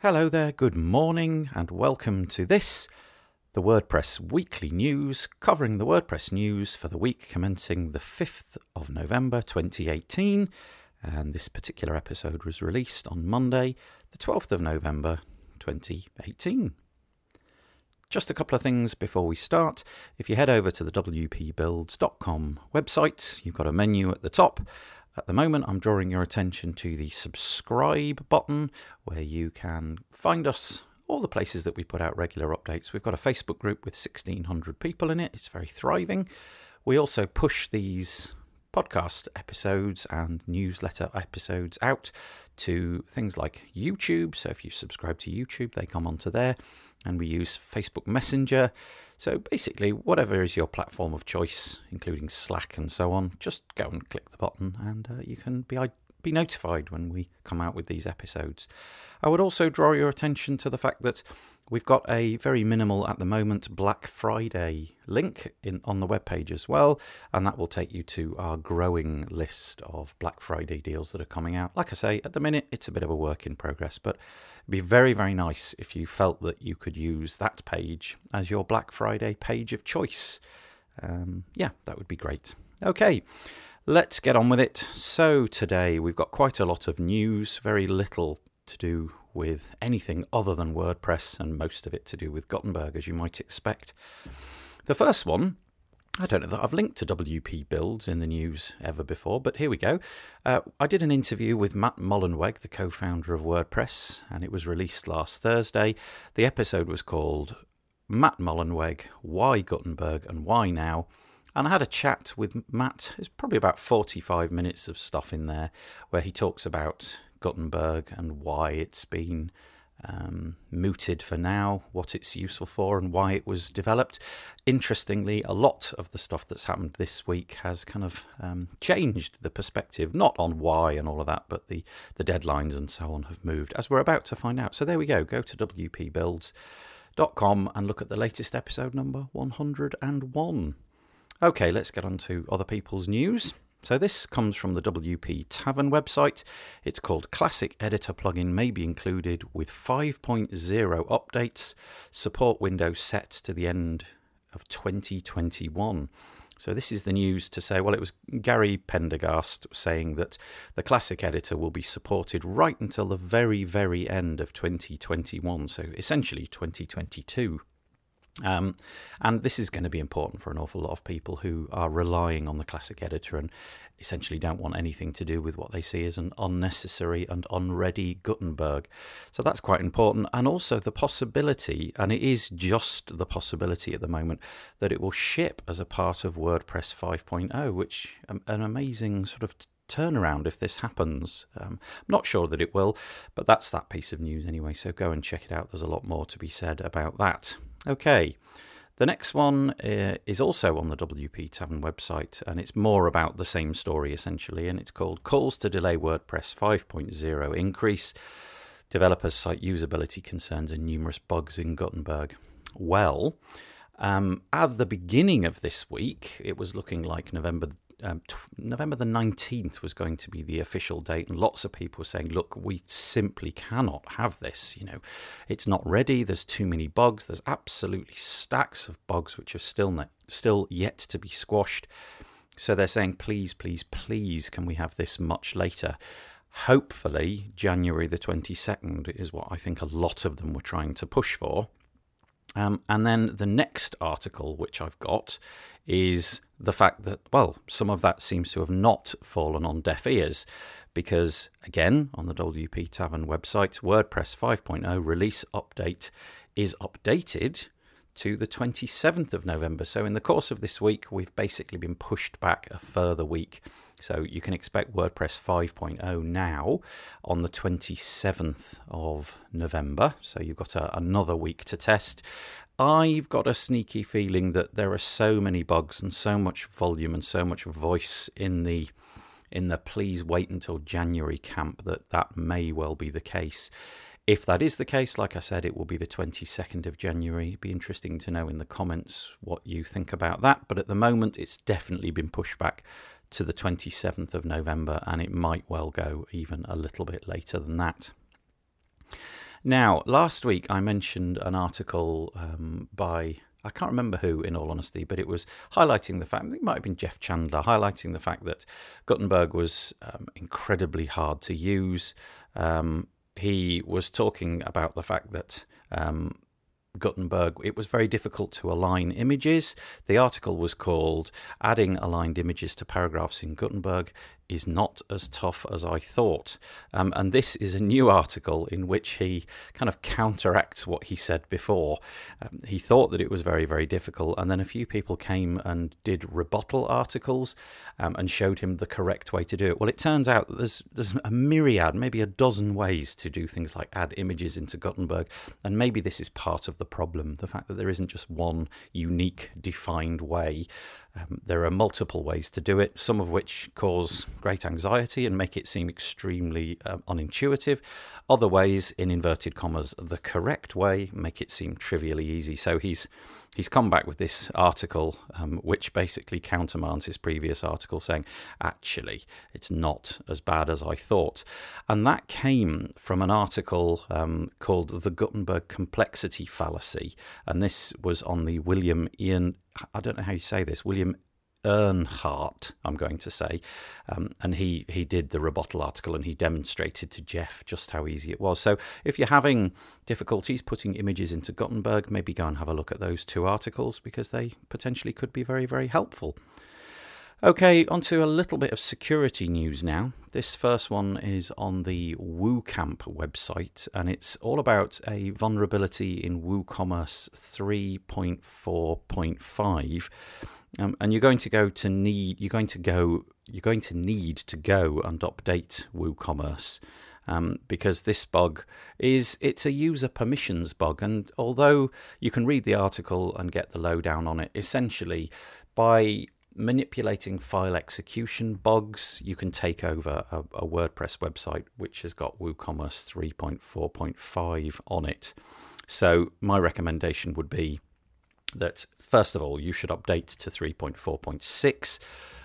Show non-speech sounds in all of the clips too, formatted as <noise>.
Hello there, good morning, and welcome to this, the WordPress Weekly News, covering the WordPress news for the week commencing the 5th of November 2018. And this particular episode was released on Monday, the 12th of November 2018. Just a couple of things before we start. If you head over to the wpbuilds.com website, you've got a menu at the top. At the moment, I'm drawing your attention to the subscribe button where you can find us all the places that we put out regular updates. We've got a Facebook group with 1,600 people in it, it's very thriving. We also push these podcast episodes and newsletter episodes out to things like YouTube. So if you subscribe to YouTube, they come onto there and we use Facebook Messenger. So basically, whatever is your platform of choice, including Slack and so on, just go and click the button and uh, you can be be notified when we come out with these episodes. I would also draw your attention to the fact that we've got a very minimal at the moment Black Friday link in on the webpage as well, and that will take you to our growing list of Black Friday deals that are coming out. Like I say, at the minute it's a bit of a work in progress, but it'd be very, very nice if you felt that you could use that page as your Black Friday page of choice. Um, yeah, that would be great. Okay, let's get on with it. So, today we've got quite a lot of news, very little to do with anything other than WordPress, and most of it to do with Gutenberg, as you might expect. The first one I don't know that I've linked to WP builds in the news ever before, but here we go. Uh, I did an interview with Matt Mullenweg, the co founder of WordPress, and it was released last Thursday. The episode was called Matt Mullenweg Why Gutenberg and Why Now? And I had a chat with Matt. It's probably about 45 minutes of stuff in there where he talks about Gutenberg and why it's been um, mooted for now, what it's useful for, and why it was developed. Interestingly, a lot of the stuff that's happened this week has kind of um, changed the perspective, not on why and all of that, but the, the deadlines and so on have moved, as we're about to find out. So there we go. Go to wpbuilds.com and look at the latest episode number 101. Okay, let's get on to other people's news. So this comes from the WP Tavern website. It's called Classic Editor plugin may be included with 5.0 updates. Support window set to the end of 2021. So this is the news to say, well, it was Gary Pendergast saying that the classic editor will be supported right until the very, very end of 2021. So essentially 2022. Um, and this is going to be important for an awful lot of people who are relying on the classic editor and essentially don't want anything to do with what they see as an unnecessary and unready Gutenberg. So that's quite important. And also the possibility, and it is just the possibility at the moment, that it will ship as a part of WordPress 5.0, which um, an amazing sort of turnaround if this happens. Um, I'm not sure that it will, but that's that piece of news anyway. So go and check it out. There's a lot more to be said about that. Okay. The next one uh, is also on the WP Tavern website, and it's more about the same story essentially, and it's called Calls to Delay WordPress 5.0 Increase. Developers cite usability concerns and numerous bugs in Gutenberg. Well, um, at the beginning of this week, it was looking like November um, t- November the 19th was going to be the official date, and lots of people were saying, look, we simply cannot have this. You know, it's not ready. There's too many bugs. There's absolutely stacks of bugs which are still, ne- still yet to be squashed. So they're saying, please, please, please, can we have this much later? Hopefully, January the 22nd is what I think a lot of them were trying to push for. Um, and then the next article, which I've got, is the fact that, well, some of that seems to have not fallen on deaf ears. Because, again, on the WP Tavern website, WordPress 5.0 release update is updated to the 27th of November. So, in the course of this week, we've basically been pushed back a further week. So, you can expect WordPress 5.0 now on the 27th of November. So, you've got a, another week to test. I've got a sneaky feeling that there are so many bugs and so much volume and so much voice in the in the please wait until January camp that that may well be the case. If that is the case, like I said, it will be the 22nd of January. It'd be interesting to know in the comments what you think about that. But at the moment, it's definitely been pushed back to the 27th of November, and it might well go even a little bit later than that. Now, last week I mentioned an article um, by I can't remember who, in all honesty, but it was highlighting the fact, it might have been Jeff Chandler, highlighting the fact that Gutenberg was um, incredibly hard to use. Um, he was talking about the fact that um, Gutenberg, it was very difficult to align images. The article was called Adding Aligned Images to Paragraphs in Gutenberg is not as tough as I thought. Um, and this is a new article in which he kind of counteracts what he said before. Um, he thought that it was very, very difficult, and then a few people came and did rebuttal articles um, and showed him the correct way to do it. Well, it turns out that there's there's a myriad, maybe a dozen ways to do things like add images into Gutenberg, and maybe this is part of the problem: the fact that there isn't just one unique, defined way. Um, there are multiple ways to do it, some of which cause great anxiety and make it seem extremely uh, unintuitive. Other ways, in inverted commas, the correct way, make it seem trivially easy. So he's he's come back with this article, um, which basically countermands his previous article, saying actually it's not as bad as I thought, and that came from an article um, called "The Gutenberg Complexity Fallacy," and this was on the William Ian. I don't know how you say this, William Earnhardt, I'm going to say, um, and he he did the rebuttal article and he demonstrated to Jeff just how easy it was. So if you're having difficulties putting images into Gutenberg, maybe go and have a look at those two articles because they potentially could be very very helpful. Okay, onto a little bit of security news now. This first one is on the WooCamp website, and it's all about a vulnerability in WooCommerce 3.4.5 um, and you're going to go to need you're going to go you're going to need to go and update WooCommerce um, because this bug is it's a user permissions bug, and although you can read the article and get the lowdown on it, essentially by manipulating file execution bugs, you can take over a, a WordPress website which has got WooCommerce 3.4.5 on it. So my recommendation would be that first of all, you should update to 3.4.6,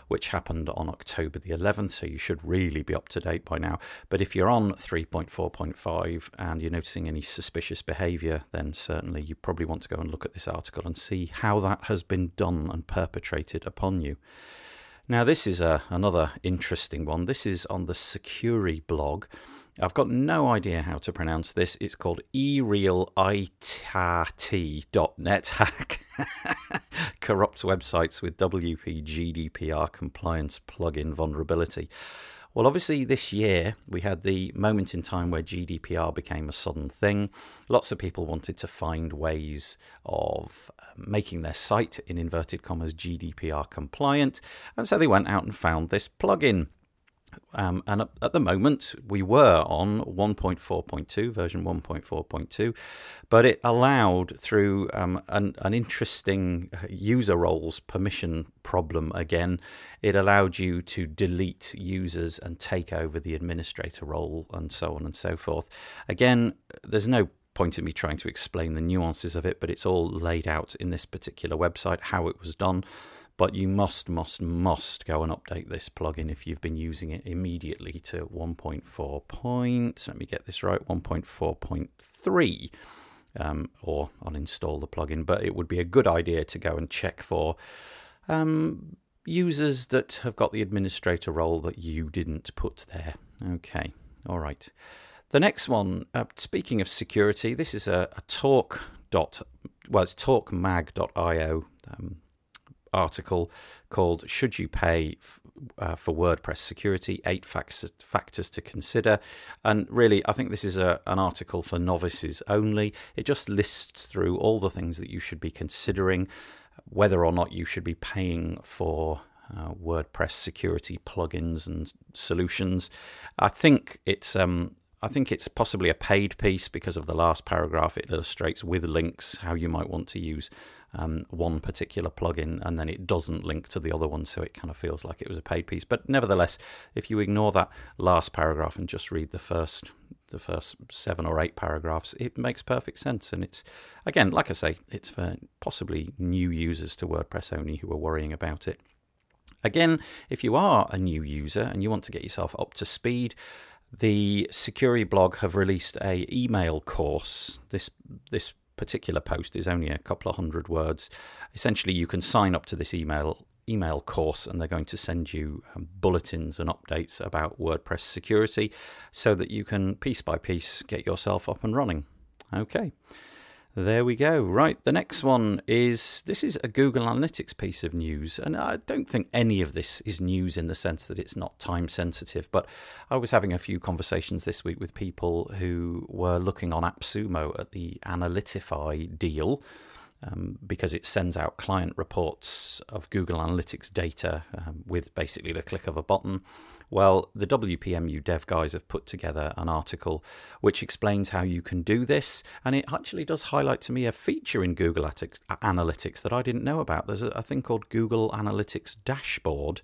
which happened on October the 11th, so you should really be up to date by now. But if you're on 3.4.5 and you're noticing any suspicious behavior, then certainly you probably want to go and look at this article and see how that has been done and perpetrated upon you. Now, this is a, another interesting one. This is on the Sucuri blog. I've got no idea how to pronounce this. It's called erealItat.net <laughs> hack. Corrupts websites with WP GDPR compliance plugin vulnerability. Well, obviously, this year we had the moment in time where GDPR became a sudden thing. Lots of people wanted to find ways of uh, making their site, in inverted commas, GDPR compliant. And so they went out and found this plugin. Um, and at the moment, we were on 1.4.2, version 1.4.2, but it allowed through um, an, an, interesting user roles permission problem again. It allowed you to delete users and take over the administrator role and so on and so forth. Again, there's no point in me trying to explain the nuances of it, but it's all laid out in this particular website how it was done but you must, must, must go and update this plugin if you've been using it immediately to 1.4 point. Let me get this right 1.4.3. Um, or uninstall the plugin, but it would be a good idea to go and check for um, users that have got the administrator role that you didn't put there. Okay, all right. The next one, uh, speaking of security, this is a, a talk dot well, it's torquemag.io. Um, article called Should You Pay uh, for WordPress Security? Eight factors, factors to consider. And really, I think this is a, an article for novices only. It just lists through all the things that you should be considering, whether or not you should be paying for uh, WordPress security plugins and solutions. I think it's um, I think it's possibly a paid piece because of the last paragraph. It illustrates with links how you might want to use um, one particular plugin and then it doesn't link to the other one, so it kind of feels like it was a paid piece. But nevertheless, if you ignore that last paragraph and just read the first the first seven or eight paragraphs, it makes perfect sense. And it's again, like I say, it's for possibly new users to WordPress only who are worrying about it. Again, if you are a new user and you want to get yourself up to speed, the security blog have released a email course. This this particular post is only a couple of hundred words. Essentially, you can sign up to this email email course and they're going to send you um, bulletins and updates about WordPress security so that you can piece by piece get yourself up and running. Okay. There we go. Right, the next one is this is a Google Analytics piece of news, and I don't think any of this is news in the sense that it's not time sensitive. But I was having a few conversations this week with people who were looking on AppSumo at the Analytify deal, um, because it sends out client reports of Google Analytics data um, with basically the click of a button. Well, the WPMU dev guys have put together an article which explains how you can do this, and it actually does highlight to me a feature in Google Analytics that I didn't know about. There's a thing called Google Analytics Dashboard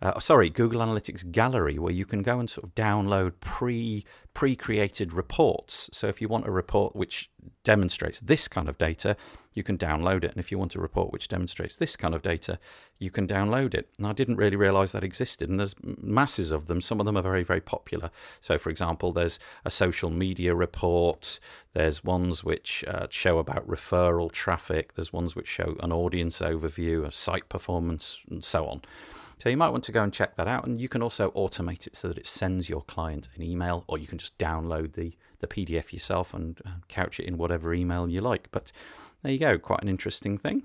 uh, sorry, Google Analytics Gallery, where you can go and sort of download pre pre created reports. So if you want a report which demonstrates this kind of data, you can download it. And if you want a report which demonstrates this kind of data, you can download it. And I didn't really realize that existed. And there's masses of them. Some of them are very, very popular. So, for example, there's a social media report, there's ones which uh, show about referral traffic, there's ones which show an audience overview, a site performance, and so on. So you might want to go and check that out. And you can also automate it so that it sends your client an email, or you can just download the, the PDF yourself and couch it in whatever email you like. But there you go, quite an interesting thing.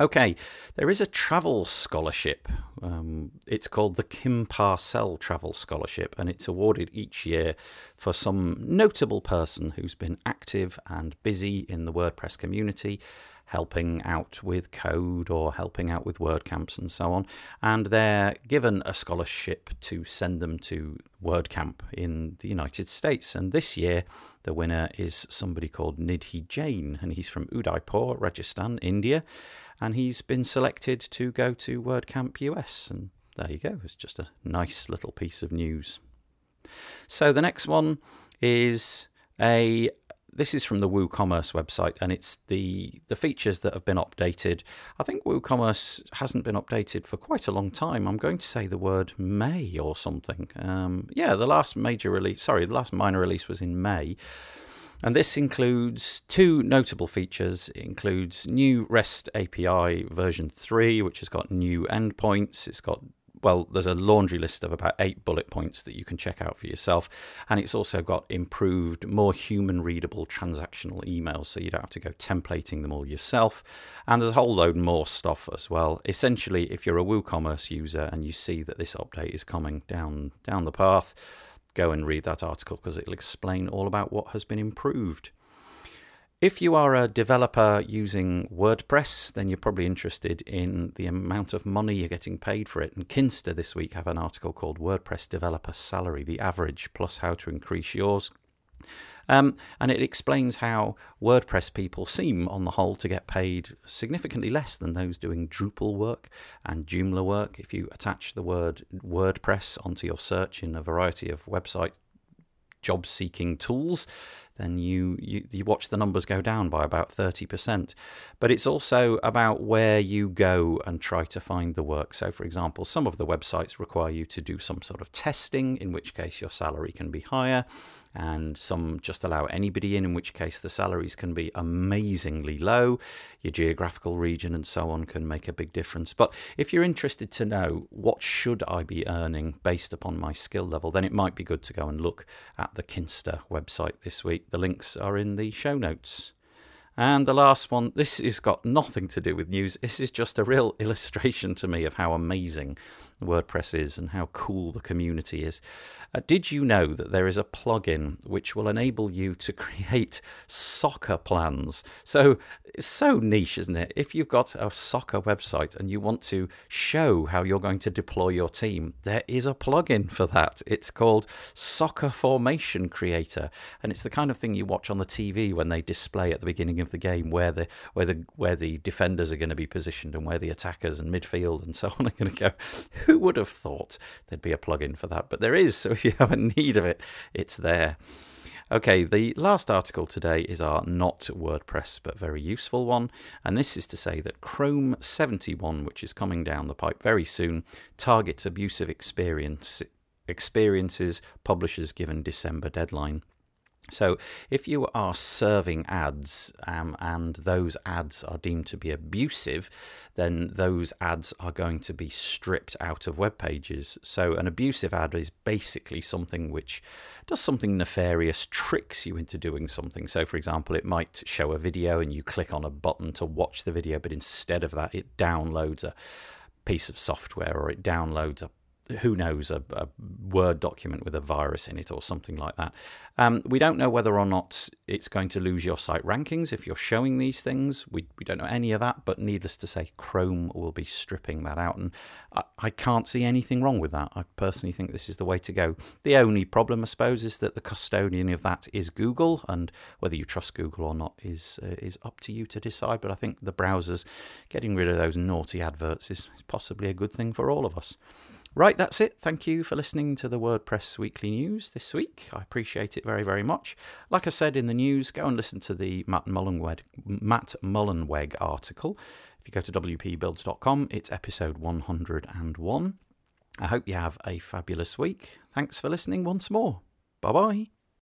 Okay, there is a travel scholarship. Um, it's called the Kim Parsell Travel Scholarship, and it's awarded each year for some notable person who's been active and busy in the WordPress community helping out with code or helping out with WordCamps and so on. And they're given a scholarship to send them to WordCamp in the United States. And this year, the winner is somebody called Nidhi Jain, and he's from Udaipur, Rajasthan, India. And he's been selected to go to WordCamp US. And there you go, it's just a nice little piece of news. So the next one is a this is from the WooCommerce website, and it's the the features that have been updated. I think WooCommerce hasn't been updated for quite a long time. I'm going to say the word May or something. Um, yeah, the last major release, sorry, the last minor release was in May. And this includes two notable features. It includes new REST API version 3, which has got new endpoints. It's got well, there's a laundry list of about eight bullet points that you can check out for yourself. And it's also got improved, more human readable transactional emails, so you don't have to go templating them all yourself. And there's a whole load more stuff as well. Essentially, if you're a WooCommerce user and you see that this update is coming down down the path, go and read that article because it'll explain all about what has been improved. If you are a developer using WordPress, then you're probably interested in the amount of money you're getting paid for it. And Kinsta this week have an article called WordPress Developer Salary, the average plus how to increase yours. Um, and it explains how WordPress people seem, on the whole, to get paid significantly less than those doing Drupal work and Joomla work. If you attach the word WordPress onto your search in a variety of website job seeking tools, then you, you, you watch the numbers go down by about 30%. But it's also about where you go and try to find the work. So, for example, some of the websites require you to do some sort of testing, in which case your salary can be higher and some just allow anybody in, in which case the salaries can be amazingly low. Your geographical region and so on can make a big difference. But if you're interested to know what should I be earning based upon my skill level, then it might be good to go and look at the Kinsta website this week. The links are in the show notes. And the last one, this has got nothing to do with news. This is just a real <laughs> illustration to me of how amazing WordPress is and how cool the community is. Uh, did you know that there is a plugin which will enable you to <laughs> create soccer plans? So it's so niche, isn't it? If you've got a soccer website and you want to show how you're going to deploy your team, there is a plugin for that. It's called Soccer Formation Creator, and it's the kind of thing you watch on the TV when they display at the beginning of the game where the where the where the defenders are going to be positioned and where the attackers and midfield and <laughs> so on are going to go. Who would have thought there'd be a plugin for that? But there is. So <laughs> if you have a need of it, it's there. Okay, the last article today is our not WordPress but very useful one, and this is to say that Chrome 71, which is coming down the pipe very soon, targets abusive experience experiences publishers given December deadline. So, if you are serving ads um, and those ads are deemed to be abusive, then those ads are going to be stripped out of web pages. So, an abusive ad is basically something which does something nefarious, tricks you into doing something. So, for example, it might show a video and you click on a button to watch the video, but instead of that, it downloads a piece of software or it downloads a who knows, a, a, Word document with a virus in it or something like that. Um, we don't know whether or not it's going to lose your site rankings if you're showing these things. We, we don't know any of that, but needless to say, Chrome will be stripping that out. And I, I can't see anything wrong with that. I personally think this is the way to go. The only problem, I suppose, is that the custodian of that is Google, and whether you trust Google or not is, uh, is up to you to decide. But I think the browsers getting rid of those naughty adverts is, is possibly a good thing for all of us. Right, that's it. Thank you for listening to the WordPress Weekly News this week. I appreciate it very, very much. Like I said in the news, go and listen to the Matt Mullenweg, Matt Mullenweg article. If you go to wpbuilds.com, it's episode 101. I hope you have a fabulous week. Thanks for listening once more. Bye bye.